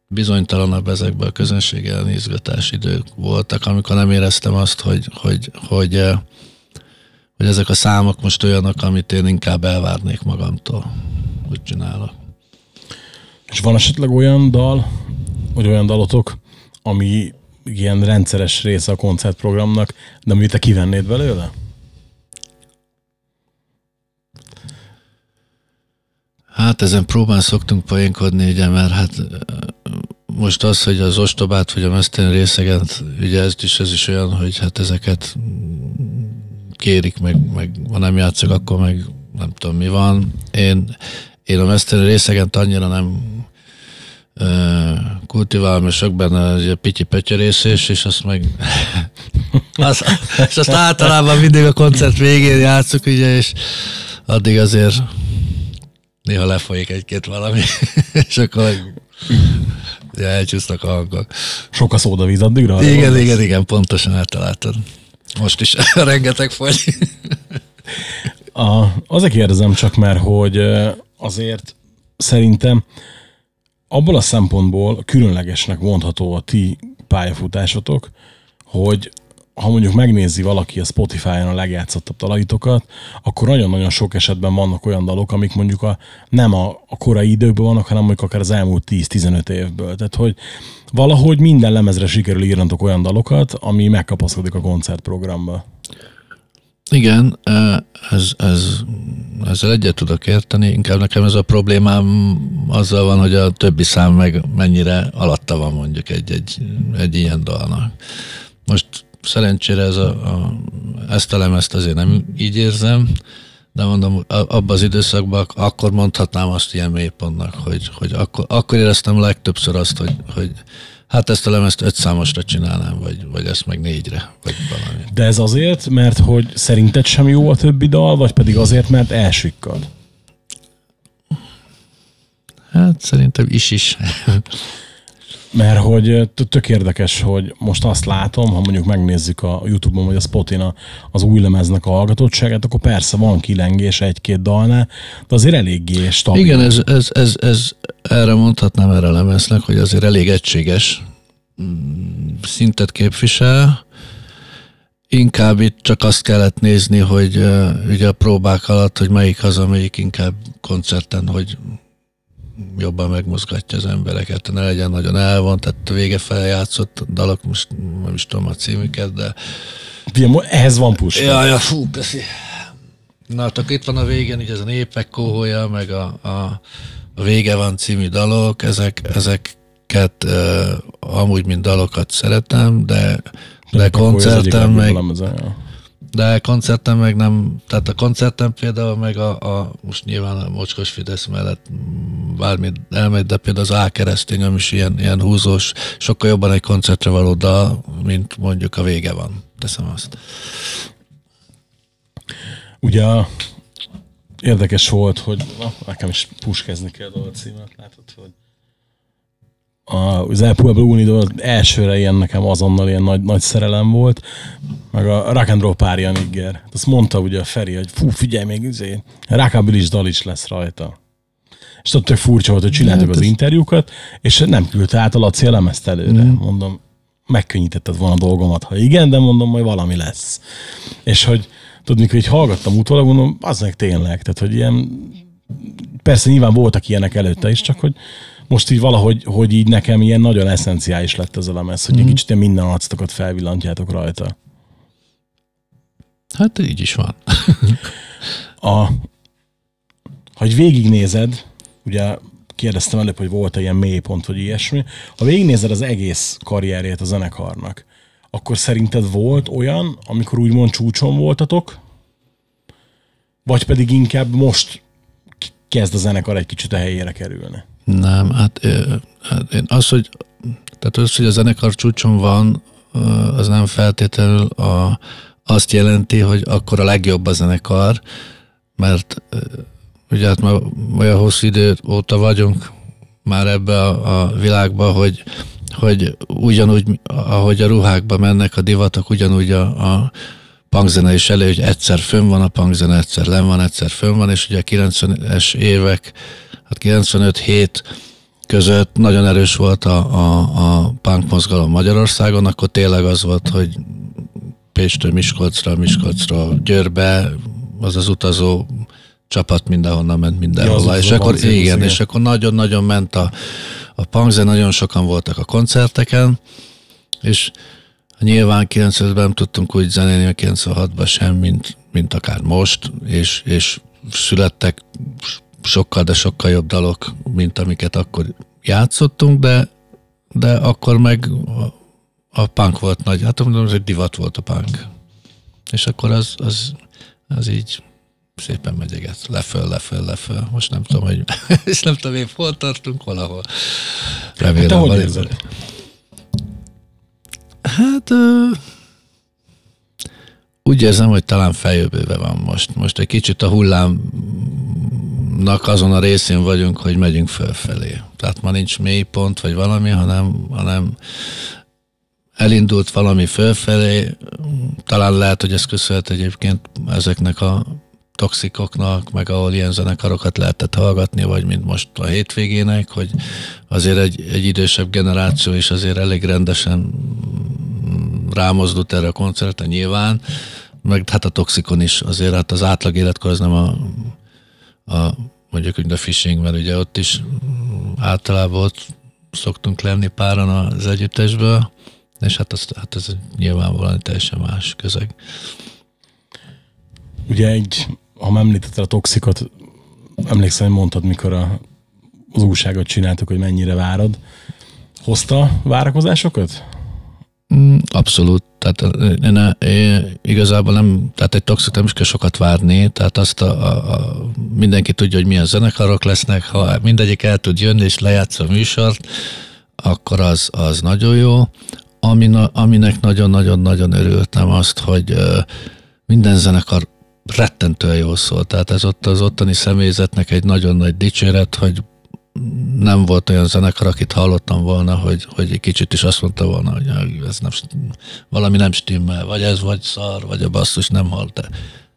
bizonytalanabb ezekben a közönség elleni izgatás idők voltak, amikor nem éreztem azt, hogy, hogy, hogy, eh, hogy ezek a számok most olyanok, amit én inkább elvárnék magamtól. Úgy csinálok. És van esetleg olyan dal, vagy olyan dalotok, ami ilyen rendszeres része a koncertprogramnak, de amit te kivennéd belőle? Hát ezen próbán szoktunk poénkodni, ugye, mert hát most az, hogy az ostobát vagy a mesztelen részeget, ugye ez is, ez is olyan, hogy hát ezeket kérik, meg, meg ha nem játszok, akkor meg nem tudom mi van. Én, én a mesztelen részegent annyira nem ö, kultiválom, és sok benne egy pityi pötyerészés, és azt meg [laughs] az, és azt általában mindig a koncert végén játszok, ugye, és addig azért néha lefolyik egy-két valami, [laughs] és akkor ja, elcsúsznak a hangok. Sok a szódavíz addigra? Igen, igen, igen, pontosan eltaláltad. Most is [laughs] rengeteg fogy. A, azért kérdezem csak, mert hogy azért szerintem abból a szempontból különlegesnek mondható a ti pályafutásotok, hogy ha mondjuk megnézi valaki a Spotify-on a legjátszottabb dalaitokat, akkor nagyon-nagyon sok esetben vannak olyan dalok, amik mondjuk a, nem a, a korai időkben vannak, hanem mondjuk akár az elmúlt 10-15 évből. Tehát, hogy valahogy minden lemezre sikerül írnatok olyan dalokat, ami megkapaszkodik a koncertprogramba. Igen, ez, ez, ezzel egyet tudok érteni, inkább nekem ez a problémám azzal van, hogy a többi szám meg mennyire alatta van mondjuk egy, egy, egy ilyen dalnak. Most szerencsére ez a, a, ezt a lemezt azért nem így érzem, de mondom, abban az időszakban akkor mondhatnám azt ilyen mélypontnak, hogy, hogy akkor, akkor éreztem legtöbbször azt, hogy, hogy hát ezt a lemezt öt számosra csinálnám, vagy, vagy ezt meg négyre, vagy valami. De ez azért, mert hogy szerinted sem jó a többi dal, vagy pedig azért, mert elsikkad? Hát szerintem is is. Mert hogy tök érdekes, hogy most azt látom, ha mondjuk megnézzük a Youtube-on vagy a Spotin az új lemeznek a hallgatottságát, akkor persze van kilengés egy-két dalnál, de azért eléggé stabil. Igen, ez, ez, ez, ez erre mondhatnám erre a lemeznek, hogy azért elég egységes mm, szintet képvisel, Inkább itt csak azt kellett nézni, hogy uh, ugye a próbák alatt, hogy melyik az, amelyik inkább koncerten, hogy jobban megmozgatja az embereket, ne legyen nagyon elvon, tehát vége felé játszott dalok, most nem is tudom a címüket, de... Ehhez van puska. Ja, ja, fú, beszél. Na, hát akkor itt van a végén, így ez a népek kóholja, meg a, a, a vége van című dalok, ezek, ezeket uh, amúgy mint dalokat szeretem, de, de koncerten meg... Lemeze, de koncerten meg nem, tehát a koncerten például meg a, a most nyilván a mocskos Fidesz mellett bármi elmegy, de például az A-keresztény, ami is ilyen, ilyen húzós, sokkal jobban egy koncertre való dal, mint mondjuk a vége van. Teszem azt. Ugye érdekes volt, hogy na, nekem is puskezni kell a címet, látod, hogy az El Pueblo Unido elsőre ilyen nekem azonnal ilyen nagy, nagy szerelem volt, meg a Rock and Roll párja Nigger. Azt mondta ugye a Feri, hogy fú, figyelj még, izé, Rockabilly dal is lesz rajta. És tudod, tök furcsa volt, hogy csináltuk hát az ez... interjúkat, és nem küldte át a Laci a lemezt előre. Mm. Mondom, megkönnyítetted volna a dolgomat, ha igen, de mondom, hogy valami lesz. És hogy tudni, hogy hallgattam utólag, mondom, az meg tényleg, tehát hogy ilyen, persze nyilván voltak ilyenek előtte is, csak hogy most így valahogy, hogy így nekem ilyen nagyon eszenciális lett ez a lemez, hogy mm. egy kicsit minden arctokat felvillantjátok rajta. Hát így is van. [laughs] a, hogy végignézed, ugye kérdeztem előbb, hogy volt-e ilyen mélypont, vagy ilyesmi, ha végignézed az egész karrierjét a zenekarnak, akkor szerinted volt olyan, amikor úgymond csúcson voltatok, vagy pedig inkább most kezd a zenekar egy kicsit a helyére kerülni? Nem, hát, hát én az, hogy tehát az, hogy a zenekar csúcson van, az nem feltétlenül a, azt jelenti, hogy akkor a legjobb a zenekar, mert ugye hát már olyan hosszú idő óta vagyunk már ebbe a, a világba, hogy, hogy ugyanúgy, ahogy a ruhákba mennek a divatok, ugyanúgy a, a punkzene is elő, hogy egyszer fönn van a punkzene, egyszer len van, egyszer fönn van, és ugye a 90-es évek hát 95-7 között nagyon erős volt a, a, a punk mozgalom Magyarországon, akkor tényleg az volt, hogy Pécstől Miskolcra, Miskolcra Győrbe, az az utazó csapat mindenhonnan ment mindenhol. Ja, és akkor igen, igen, és akkor nagyon-nagyon ment a, a punkzen, nagyon sokan voltak a koncerteken, és nyilván 95-ben tudtunk úgy zenélni, a 96-ban sem, mint, mint akár most, és, és születtek sokkal, de sokkal jobb dalok, mint amiket akkor játszottunk, de, de akkor meg a, punk volt nagy, hát mondom, hogy divat volt a punk. És akkor az, az, az így szépen megyeget, leföl, leföl, leföl. Most nem tudom, hogy, [laughs] és nem tudom, hogy hol tartunk, valahol. Remélem, hát, hogy érzed? Hát úgy érzem, hogy talán feljövőve van most. Most egy kicsit a hullám nak azon a részén vagyunk, hogy megyünk fölfelé. Tehát ma nincs mélypont, vagy valami, hanem, hanem elindult valami fölfelé, talán lehet, hogy ez köszönhet egyébként ezeknek a toxikoknak, meg ahol ilyen zenekarokat lehetett hallgatni, vagy mint most a hétvégének, hogy azért egy, egy idősebb generáció is azért elég rendesen rámozdult erre a koncertre nyilván, meg hát a toxikon is azért, hát az átlag életkor az nem a, a mondjuk úgy a fishing, mert ugye ott is általában ott szoktunk lenni páran az együttesből, és hát, az, hát ez nyilvánvalóan teljesen más közeg. Ugye egy, ha említetted a toxikot, emlékszem, hogy mondtad, mikor a, az újságot csináltuk, hogy mennyire várod. Hozta várakozásokat? Mm, abszolút. Tehát én, igazából nem, tehát egy toxit nem is kell sokat várni, tehát azt a, a, a, mindenki tudja, hogy milyen zenekarok lesznek, ha mindegyik el tud jönni és lejátsza a műsort, akkor az, az nagyon jó. Amin, aminek nagyon-nagyon-nagyon örültem azt, hogy minden zenekar rettentően jól szól. Tehát ez ott az ottani személyzetnek egy nagyon nagy dicséret, hogy nem volt olyan zenekar, akit hallottam volna, hogy, hogy egy kicsit is azt mondta volna, hogy ez nem, valami nem stimmel, vagy ez vagy szar, vagy a basszus nem halt.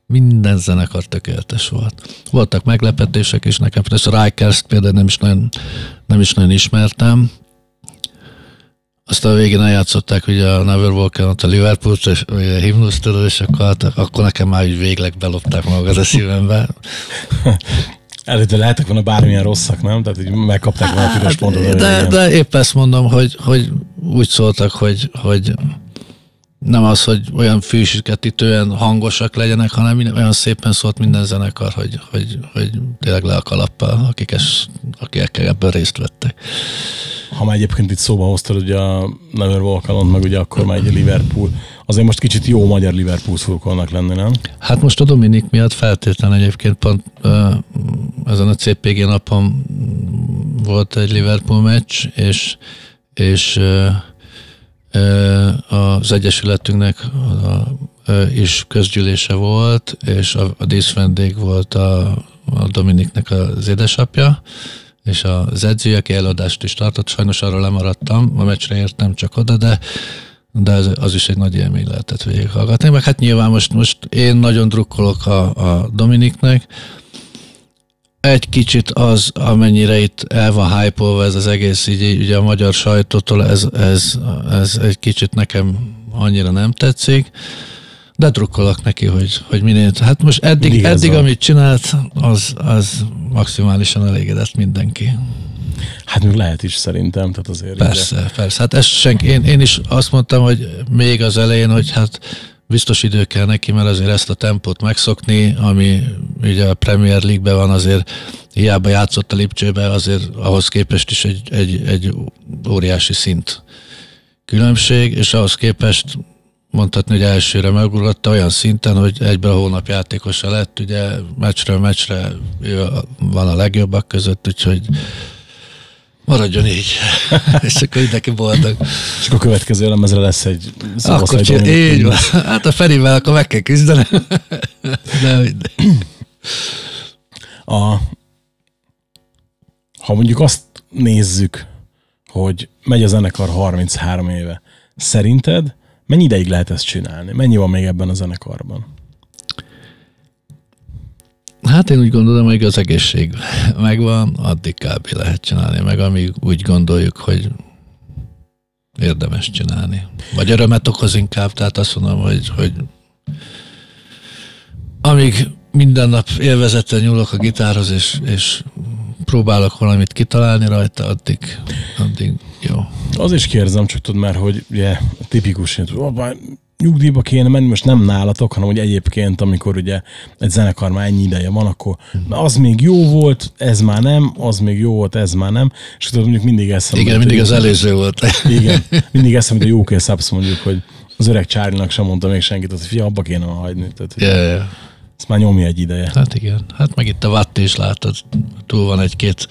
Minden zenekar tökéletes volt. Voltak meglepetések is nekem, ezt a Rikers például nem is nagyon, nem is nagyon ismertem, aztán a végén eljátszották ugye a Never Walk On, a Liverpool, és a himnusz, és akkor, hát, akkor nekem már úgy végleg belopták magukat a szívembe. [laughs] Előtte lehetek volna bármilyen rosszak, nem? Tehát hogy megkapták volna a piros pontot. Hát, de, de épp ezt mondom, hogy, hogy úgy szóltak, hogy, hogy nem az, hogy olyan fűsüketítően hangosak legyenek, hanem olyan szépen szólt minden zenekar, hogy, hogy, hogy tényleg le a kalappal, akik, es, akik ebben részt vettek. Ha már egyébként itt szóba hoztad, ugye a Never Walk Alone, meg ugye akkor már egy Liverpool, azért most kicsit jó magyar Liverpool szurkolnak lenni, nem? Hát most a Dominik miatt feltétlenül egyébként pont ezen a CPG napon volt egy Liverpool meccs, és, és az Egyesületünknek is közgyűlése volt, és a, a díszvendég volt a, a Dominiknek az édesapja, és az edző, aki eladást is tartott, sajnos arról lemaradtam, a meccsre értem csak oda, de de az, az is egy nagy élmény lehetett végighallgatni. Meg hát nyilván most, most én nagyon drukkolok a, a Dominiknek, egy kicsit az, amennyire itt el van hype ez az egész, így ugye a magyar sajtótól, ez, ez, ez egy kicsit nekem annyira nem tetszik, de drukkolok neki, hogy, hogy minél. Hát most eddig, eddig amit csinált, az, az maximálisan elégedett mindenki. Hát még lehet is szerintem, tehát azért. Persze, ide. persze. Hát ezt senki, én, én is azt mondtam, hogy még az elején, hogy hát biztos idő kell neki, mert azért ezt a tempót megszokni, ami ugye a Premier League-ben van, azért hiába játszott a Lipcsőbe, azért ahhoz képest is egy, egy, egy óriási szint különbség, és ahhoz képest mondhatni, hogy elsőre megugrotta olyan szinten, hogy egyben a hónap játékosa lett, ugye meccsről meccsre van a legjobbak között, úgyhogy Maradjon így. [laughs] és akkor mindenki boldog. És akkor a következő lemezre lesz egy Akkor csinál, így van. Hát a Ferivel akkor meg kell küzdenem. [laughs] De, a, ha mondjuk azt nézzük, hogy megy a zenekar 33 éve, szerinted mennyi ideig lehet ezt csinálni? Mennyi van még ebben a zenekarban? Hát én úgy gondolom, hogy az egészség megvan, addig kb. lehet csinálni, meg amíg úgy gondoljuk, hogy érdemes csinálni. Vagy örömet okoz inkább, tehát azt mondom, hogy, hogy amíg minden nap élvezettel nyúlok a gitárhoz, és, és próbálok valamit kitalálni rajta, addig, addig jó. Az is kérdezem, csak tudod már, hogy ugye, tipikus, hogy nyugdíjba kéne menni, most nem nálatok, hanem hogy egyébként, amikor ugye egy zenekar már ennyi ideje van, akkor na az még jó volt, ez már nem, az még jó volt, ez már nem, és tudod, mondjuk mindig eszem. Igen, mindig az előző volt. [laughs] Igen, mindig eszem, hogy a UK Subs mondjuk, hogy az öreg Csárlinak sem mondta még senkit, hogy fia, abba kéne hagyni. Tehát, yeah, yeah. Ezt már nyomja egy ideje. Hát igen. Hát meg itt a Watt is látod, túl van egy-két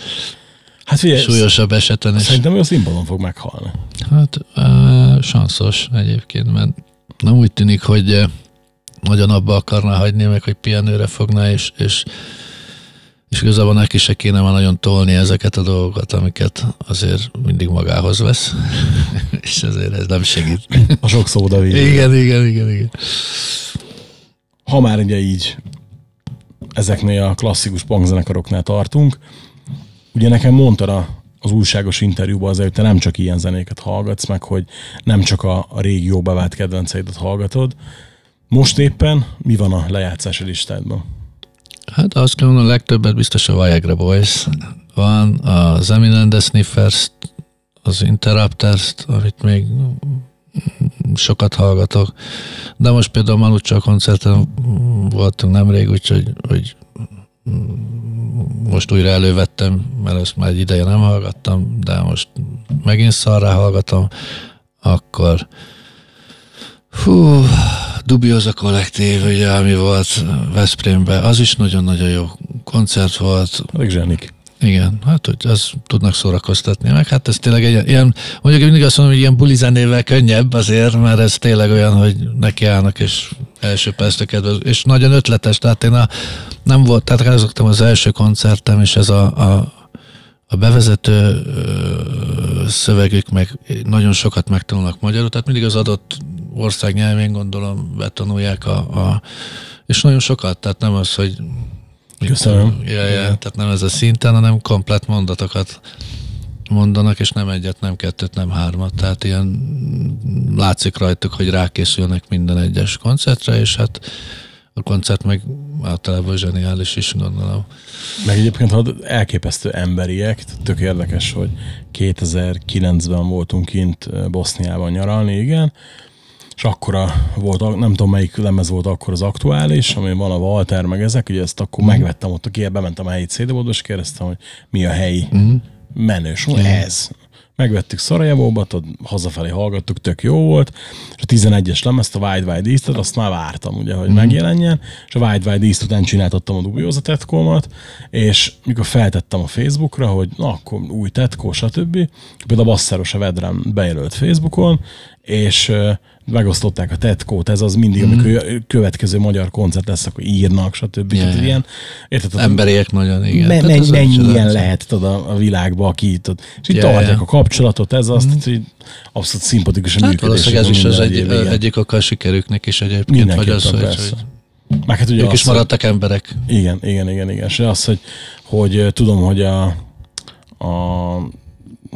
Hát figyelj, súlyosabb eseten is. Szerintem ő a színpadon fog meghalni. Hát uh, sanszos egyébként, mert nem úgy tűnik, hogy nagyon abba akarná hagyni, meg hogy pihenőre fogná, és, és, és igazából neki se kéne már nagyon tolni ezeket a dolgokat, amiket azért mindig magához vesz, [laughs] és ezért ez nem segít. A sok szóda Igen, igen, igen, igen. Ha már ugye így ezeknél a klasszikus punkzenekaroknál tartunk. Ugye nekem mondtad a, az újságos interjúban azért, hogy te nem csak ilyen zenéket hallgatsz, meg hogy nem csak a, a régi jó bevált kedvenceidet hallgatod. Most éppen mi van a lejátszási listádban? Hát azt kell mondani, a legtöbbet biztos a Viagra Boys van, az Eminent The Sniffers, az Interrupters, amit még sokat hallgatok. De most például Manucsa koncerten voltunk nemrég, úgyhogy hogy most újra elővettem, mert ezt már egy ideje nem hallgattam, de most megint szarrá hallgatom, akkor hú, Dubioza kollektív, ugye, ami volt Veszprémben, az is nagyon-nagyon jó koncert volt. Ezek zsenik. Igen, hát hogy az tudnak szórakoztatni. Meg hát ez tényleg egy ilyen, mondjuk mindig azt mondom, hogy ilyen bulizenével könnyebb azért, mert ez tényleg olyan, hogy nekiállnak és első kedvez, és nagyon ötletes, tehát én a, nem volt, tehát rázogtam az első koncertem, és ez a, a, a bevezető szövegük meg nagyon sokat megtanulnak magyarul, tehát mindig az adott ország nyelvén gondolom betanulják a, a és nagyon sokat, tehát nem az, hogy Köszönöm. Ja, ja, tehát nem ez a szinten, hanem komplet mondatokat mondanak, és nem egyet, nem kettőt, nem hármat. Tehát ilyen látszik rajtuk, hogy rákészülnek minden egyes koncertre, és hát a koncert meg általában zseniális is, gondolom. Meg egyébként ha elképesztő emberiek, tök érdekes, hogy 2009-ben voltunk kint Boszniában nyaralni, igen, és akkora volt, nem tudom melyik lemez volt akkor az aktuális, ami van a Walter, meg ezek, ugye ezt akkor mm. megvettem ott, aki bementem a helyi cd és kérdeztem, hogy mi a helyi mm. menős, mm. ez. Megvettük Szarajevóba, hazafelé hallgattuk, tök jó volt, és a 11-es lemezt, a Wide Wide east azt már vártam, ugye, hogy mm. megjelenjen, és a Wide Wide East után csináltattam a dubióza tetkómat, és mikor feltettem a Facebookra, hogy na, akkor új tetkó, stb. Például a Basszáros a Vedrem bejelölt Facebookon, és megosztották a tetkót, ez az mindig, mm. amikor következő magyar koncert lesz, akkor írnak, stb. Yeah, Tehát ilyen, érted, Emberiek nagyon, igen. Me, me, mennyi ilyen lehet tudod, a, a világba, aki tud, és így yeah, tartják yeah. a kapcsolatot, ez azt, mm. hogy abszolút szimpatikus a hát működés. ez is az egy, egy, egyik okkal sikerüknek is egyébként, vagy az, hogy, hogy meg hát ugye ők az, is maradtak hogy, emberek. Igen, igen, igen, igen. És az, hogy, hogy tudom, hogy a, a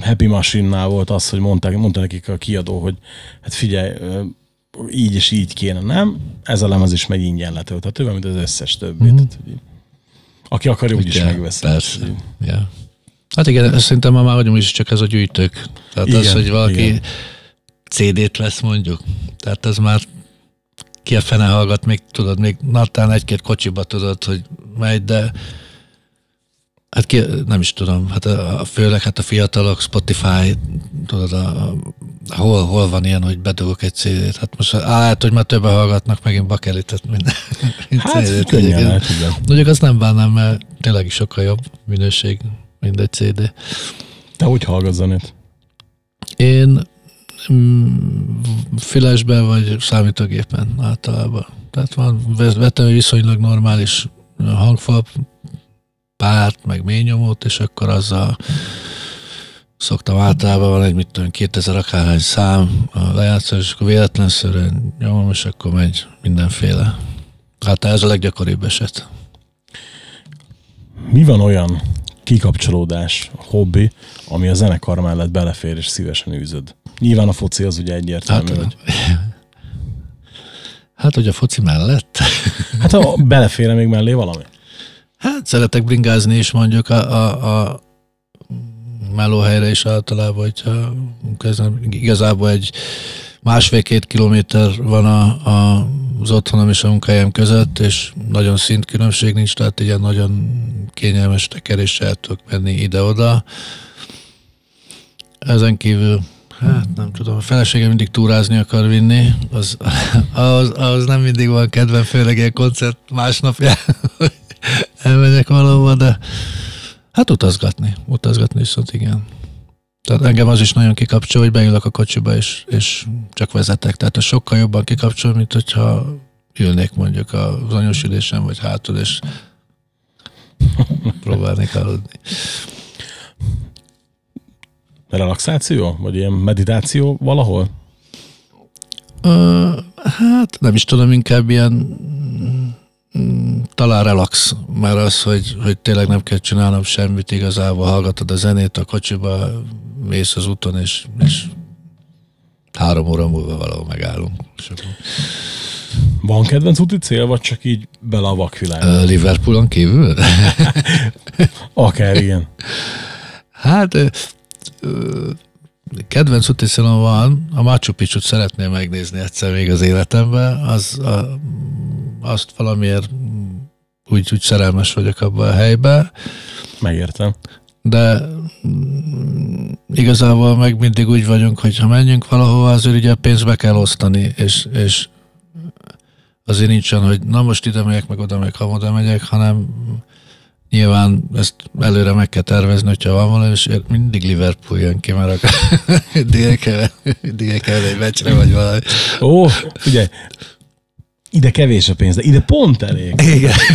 Happy Machine-nál volt az, hogy mondták, mondta nekik a kiadó, hogy hát figyelj, így és így kéne, nem? Ez a lemez is megy ingyen letölthető, mint az összes többi. Mm-hmm. Tehát, aki akar, úgy is megveszi. Persze. Yeah. Hát igen, ezt szerintem már vagyunk is csak ez a gyűjtők. Tehát igen, az, hogy valaki igen. CD-t lesz mondjuk. Tehát ez már ki a fene hallgat, még tudod, még nattán egy-két kocsiba tudod, hogy megy, de Hát ki, nem is tudom, hát a, főleg hát a fiatalok, Spotify, tudod, a, a, hol, hol van ilyen, hogy bedugok egy CD-t? Hát most hát, hogy már többen hallgatnak megint bakelitet, mint, mint hát, CD-t. Könnyen, igen. Mondjuk azt nem bánnám, mert tényleg is sokkal jobb minőség, mint egy CD. Te hogy hallgatsz zenét? Én mm, fülesben vagy számítógépen általában. Tehát van, vettem viszonylag normális hangfal, párt, meg ményomót, és akkor azzal szoktam általában van egy, mit tudom, 2000 akárhány szám a lejátszás, és akkor véletlenszerűen nyomom, és akkor megy mindenféle. Hát ez a leggyakoribb eset. Mi van olyan kikapcsolódás, hobbi, ami a zenekar mellett belefér és szívesen űzöd? Nyilván a foci az ugye egyértelmű, hát, hogy... [laughs] Hát, hogy a foci mellett? Hát, ha belefér még mellé valami? Hát szeretek bringázni is mondjuk a, a, a melóhelyre is általában, hogyha kezdem, igazából egy másfél-két kilométer van a, a, az otthonom és a munkahelyem között, és nagyon szintkülönbség nincs, tehát ilyen nagyon kényelmes tekeréssel tudok menni ide-oda. Ezen kívül Hát nem tudom, a feleségem mindig túrázni akar vinni, az, [laughs] az, az nem mindig van kedvem, főleg ilyen koncert másnapján, [laughs] elmegyek valahova, de hát utazgatni, utazgatni viszont igen. Tehát engem az is nagyon kikapcsol, hogy beülök a kocsiba, és, és csak vezetek. Tehát ez sokkal jobban kikapcsol, mint hogyha ülnék mondjuk az anyósülésen, vagy hátul, és [laughs] próbálnék aludni. Relaxáció? Vagy ilyen meditáció valahol? Uh, hát nem is tudom, inkább ilyen talán relax, mert az, hogy, hogy tényleg nem kell csinálnom semmit, igazából hallgatod a zenét a kocsiba, mész az úton, és, és három óra múlva valahol megállunk. Van kedvenc úti cél, vagy csak így bele a vakvilág? Liverpoolon kívül? [laughs] Akár igen. Hát kedvenc útiszalon van, a Machu Picchu-t szeretném megnézni egyszer még az életemben, az, a, azt valamiért úgy, úgy szerelmes vagyok abban a helyben, Megértem. de igazából meg mindig úgy vagyunk, hogy ha menjünk valahova, azért ugye a pénzt be kell osztani, és, és azért nincsen, hogy na most ide megyek, meg oda megyek, ha oda megyek, hanem nyilván ezt előre meg kell tervezni, hogyha van valami, és mindig Liverpool jön ki, mert akkor [laughs] kell egy meccsre, vagy valami. Ó, ugye, ide kevés a pénz, de ide pont elég. Igen. [laughs]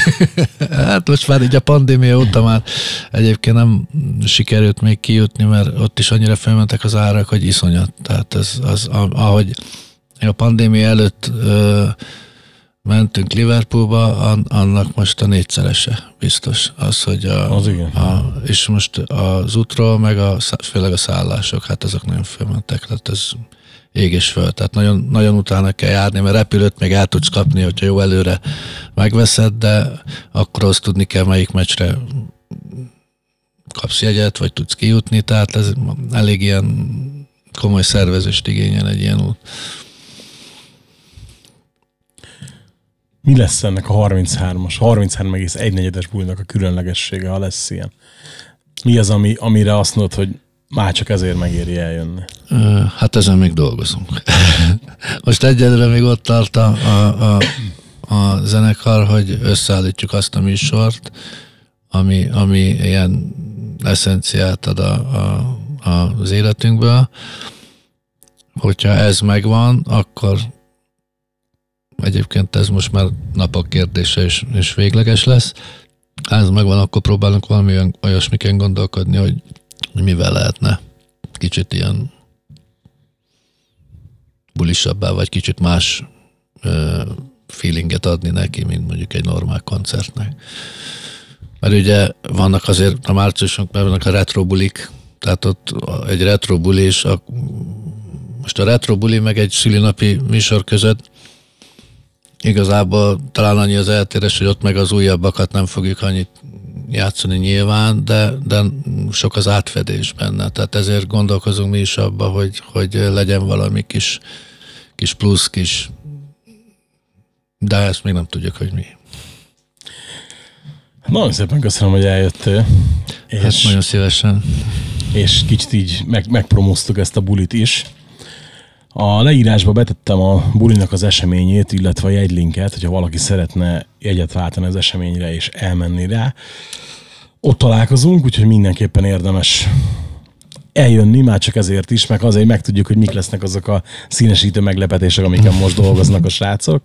Hát most már így a pandémia óta már egyébként nem sikerült még kijutni, mert ott is annyira felmentek az árak, hogy iszonyat. Tehát ez, az, ahogy a pandémia előtt ö, mentünk Liverpoolba, an, annak most a négyszerese biztos. Az, hogy a, Az igen. A, és most az útról, meg a, főleg a szállások, hát azok nagyon fölmentek. Tehát ez ég és föl. Tehát nagyon, nagyon utána kell járni, mert repülőt még el tudsz kapni, hogyha jó előre megveszed, de akkor azt tudni kell, melyik meccsre kapsz jegyet, vagy tudsz kijutni, tehát ez elég ilyen komoly szervezést igényel egy ilyen út. Mi lesz ennek a 33-as, 33,1 bulinak a különlegessége, ha lesz ilyen? Mi az, ami, amire azt mondod, hogy már csak ezért megéri eljönni? Hát ezen még dolgozunk. [laughs] Most egyelőre még ott tart a, a, a, a zenekar, hogy összeállítjuk azt a műsort, ami, ami ilyen eszenciát ad a, a, az életünkből. Hogyha ez megvan, akkor egyébként ez most már napok kérdése és, és végleges lesz. Ha ez megvan, akkor próbálunk valami olyan, olyasmiken gondolkodni, hogy mivel lehetne kicsit ilyen bulisabbá, vagy kicsit más ö, feelinget adni neki, mint mondjuk egy normál koncertnek. Mert ugye vannak azért a márciusunkban vannak a retro bulik, tehát ott egy retro buli, és a, most a retro buli meg egy szülinapi műsor között igazából talán annyi az eltérés, hogy ott meg az újabbakat nem fogjuk annyit játszani nyilván, de, de sok az átfedés benne. Tehát ezért gondolkozunk mi is abba, hogy, hogy legyen valami kis, kis plusz, kis de ezt még nem tudjuk, hogy mi. Nagyon szépen köszönöm, hogy eljöttél. És, hát nagyon szívesen. És kicsit így meg, megpromóztuk ezt a bulit is. A leírásba betettem a bulinak az eseményét, illetve a jegylinket, hogyha valaki szeretne jegyet váltani az eseményre és elmenni rá. Ott találkozunk, úgyhogy mindenképpen érdemes eljönni, már csak ezért is, meg azért megtudjuk, hogy mik lesznek azok a színesítő meglepetések, amiken most dolgoznak a srácok.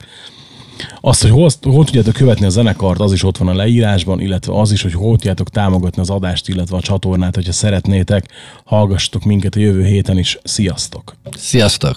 Azt, hogy hol, hol tudjátok követni a zenekart, az is ott van a leírásban, illetve az is, hogy hol tudjátok támogatni az adást, illetve a csatornát, hogyha szeretnétek, hallgassatok minket a jövő héten is. Sziasztok! Sziasztok!